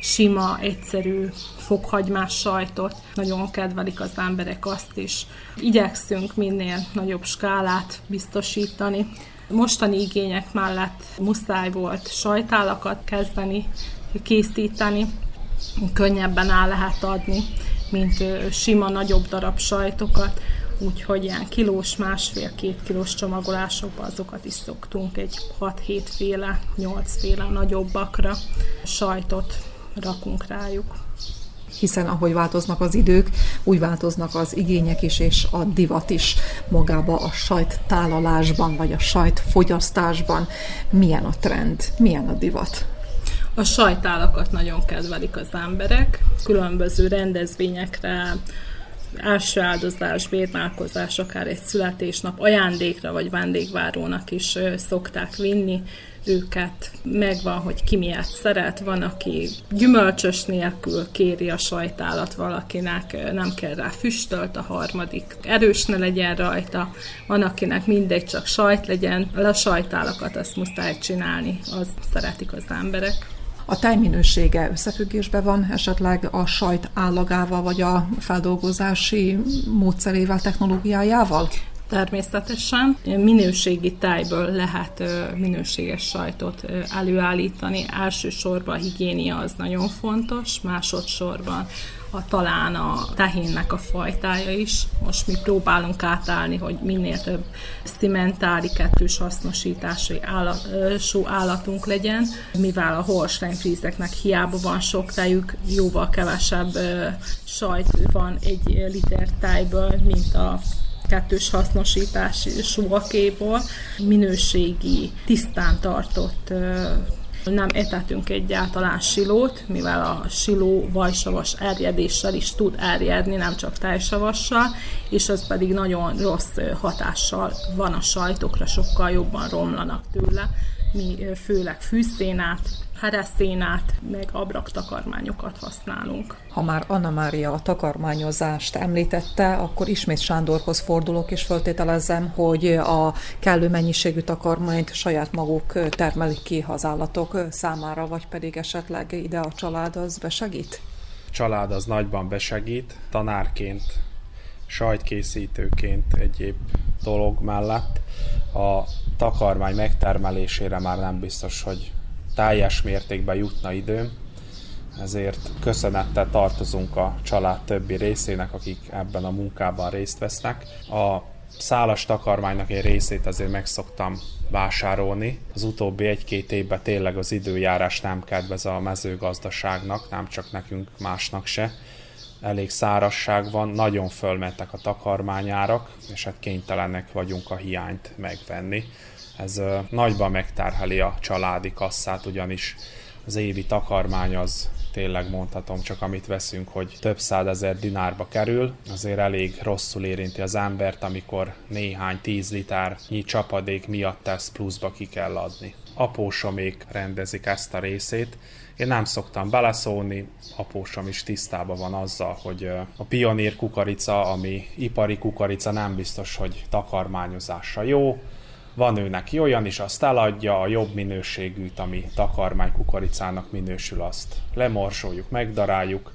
Speaker 10: sima, egyszerű fokhagymás sajtot. Nagyon kedvelik az emberek azt is. Igyekszünk minél nagyobb skálát biztosítani. Mostani igények mellett muszáj volt sajtálakat kezdeni készíteni, könnyebben el lehet adni mint sima nagyobb darab sajtokat, úgyhogy ilyen kilós, másfél-két kilós csomagolásokban azokat is szoktunk egy 6-7 féle, 8 féle nagyobbakra sajtot rakunk rájuk
Speaker 4: hiszen ahogy változnak az idők, úgy változnak az igények is, és a divat is magába a sajt tálalásban, vagy a sajt fogyasztásban. Milyen a trend, milyen a divat?
Speaker 10: A sajtálakat nagyon kedvelik az emberek, különböző rendezvényekre, első áldozás, bérmálkozás, akár egy születésnap ajándékra vagy vendégvárónak is szokták vinni őket. Megvan, hogy ki miért szeret, van, aki gyümölcsös nélkül kéri a sajtálat valakinek, nem kell rá füstölt, a harmadik erős ne legyen rajta, van, akinek mindegy, csak sajt legyen, a sajtálakat azt muszáj csinálni, az szeretik az emberek.
Speaker 4: A tájminősége összefüggésben van esetleg a sajt állagával, vagy a feldolgozási módszerével, technológiájával?
Speaker 10: Természetesen minőségi tájból lehet minőséges sajtot előállítani. Elsősorban a higiénia az nagyon fontos, másodszorban a, talán a tehénnek a fajtája is. Most mi próbálunk átállni, hogy minél több szimentári kettős hasznosítású állat, állatunk legyen, mivel a holstein frízeknek hiába van sok tejük, jóval kevesebb sajt van egy liter tájból, mint a kettős hasznosítás suvakéból minőségi, tisztán tartott nem etetünk egyáltalán silót, mivel a siló vajsavas erjedéssel is tud erjedni, nem csak tejsavassal, és az pedig nagyon rossz hatással van a sajtokra, sokkal jobban romlanak tőle. Mi főleg fűszénát, hereszénát, meg abraktakarmányokat használunk.
Speaker 4: Ha már Anna Mária a takarmányozást említette, akkor ismét Sándorhoz fordulok, és föltételezem, hogy a kellő mennyiségű takarmányt saját maguk termelik ki az állatok számára, vagy pedig esetleg ide a család az besegít?
Speaker 9: Család az nagyban besegít, tanárként, sajtkészítőként egyéb dolog mellett. A takarmány megtermelésére már nem biztos, hogy teljes mértékben jutna időm, ezért köszönettel tartozunk a család többi részének, akik ebben a munkában részt vesznek. A szálas takarmánynak egy részét azért meg szoktam vásárolni. Az utóbbi egy-két évben tényleg az időjárás nem kedvez a mezőgazdaságnak, nem csak nekünk, másnak se. Elég szárasság van, nagyon fölmentek a takarmányárak, és hát kénytelenek vagyunk a hiányt megvenni. Ez nagyban megterheli a családi kasszát, ugyanis az évi takarmány az tényleg mondhatom, csak amit veszünk, hogy több százezer dinárba kerül, azért elég rosszul érinti az embert, amikor néhány tíz litárnyi csapadék miatt ezt pluszba ki kell adni. Apósomék rendezik ezt a részét, én nem szoktam beleszólni, apósom is tisztában van azzal, hogy a pionír kukorica, ami ipari kukorica, nem biztos, hogy takarmányozásra jó, van ő neki olyan is, azt eladja, a jobb minőségűt, ami takarmány kukoricának minősül, azt lemorsoljuk, megdaráljuk,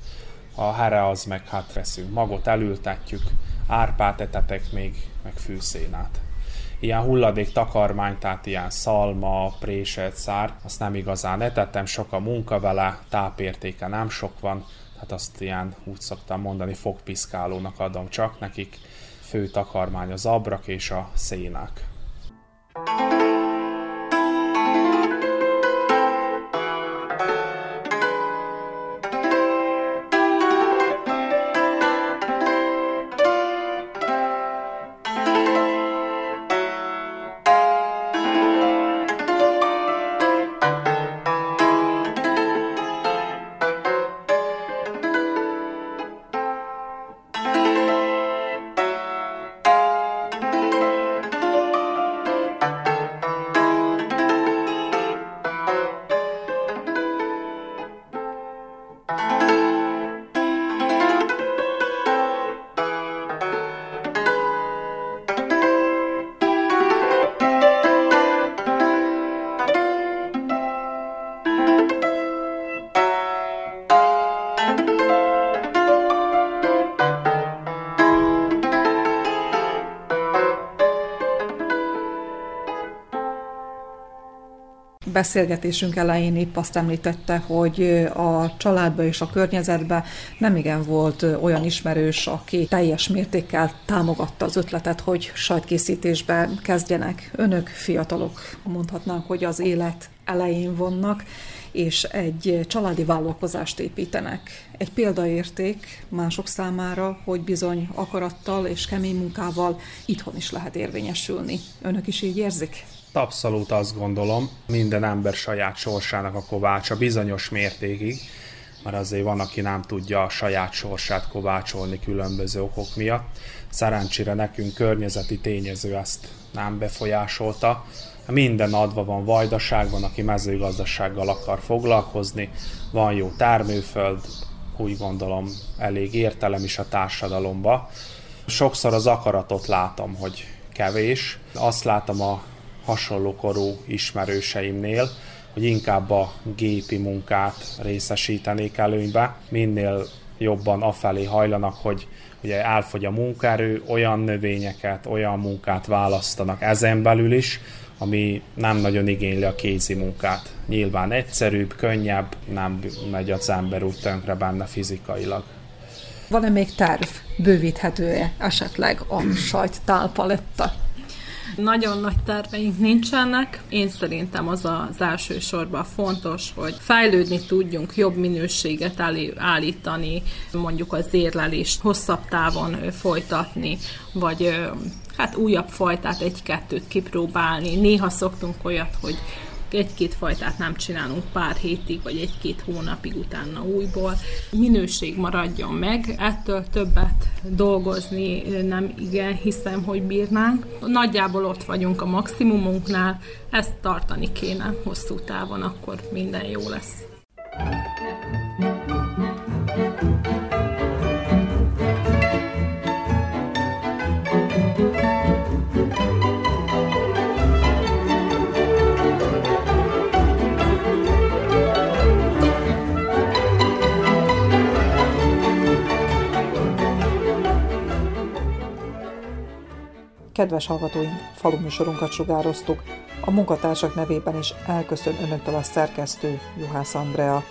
Speaker 9: a here az meg hát veszünk magot, elültetjük, árpát etetek még, meg fűszénát. Ilyen hulladék takarmány, tehát ilyen szalma, préselt szár, azt nem igazán etettem, sok a munka vele, tápértéke nem sok van, tehát azt ilyen, úgy szoktam mondani, fogpiszkálónak adom csak nekik. Fő takarmány az abrak és a szénák.
Speaker 4: Beszélgetésünk elején épp azt említette, hogy a családba és a környezetbe nem igen volt olyan ismerős, aki teljes mértékkel támogatta az ötletet, hogy sajtkészítésbe kezdjenek. Önök fiatalok, mondhatnánk, hogy az élet elején vannak, és egy családi vállalkozást építenek. Egy példaérték mások számára, hogy bizony akarattal és kemény munkával itthon is lehet érvényesülni. Önök is így érzik?
Speaker 9: Abszolút azt gondolom, minden ember saját sorsának a kovácsa bizonyos mértékig, mert azért van, aki nem tudja a saját sorsát kovácsolni különböző okok miatt. Szerencsére nekünk környezeti tényező ezt nem befolyásolta. Minden adva van vajdaságban, aki mezőgazdasággal akar foglalkozni, van jó termőföld, úgy gondolom elég értelem is a társadalomba. Sokszor az akaratot látom, hogy kevés. Azt látom a hasonló korú ismerőseimnél, hogy inkább a gépi munkát részesítenék előnybe, minél jobban afelé hajlanak, hogy ugye elfogy a munkaerő, olyan növényeket, olyan munkát választanak ezen belül is, ami nem nagyon igényli a kézi munkát. Nyilván egyszerűbb, könnyebb, nem megy az ember úgy tönkre benne fizikailag.
Speaker 4: Van-e még terv? Bővíthető-e esetleg a sajt tálpaletta?
Speaker 10: Nagyon nagy terveink nincsenek. Én szerintem az az elsősorban fontos, hogy fejlődni tudjunk, jobb minőséget állítani, mondjuk az érlelést hosszabb távon folytatni, vagy hát újabb fajtát, egy-kettőt kipróbálni. Néha szoktunk olyat, hogy egy-két fajtát nem csinálunk pár hétig, vagy egy-két hónapig utána újból. Minőség maradjon meg, ettől többet dolgozni nem igen hiszem, hogy bírnánk. Nagyjából ott vagyunk a maximumunknál, ezt tartani kéne hosszú távon, akkor minden jó lesz.
Speaker 4: Kedves hallgatóink, faluműsorunkat sugároztuk. A munkatársak nevében is elköszön önöktől a szerkesztő Juhász Andrea.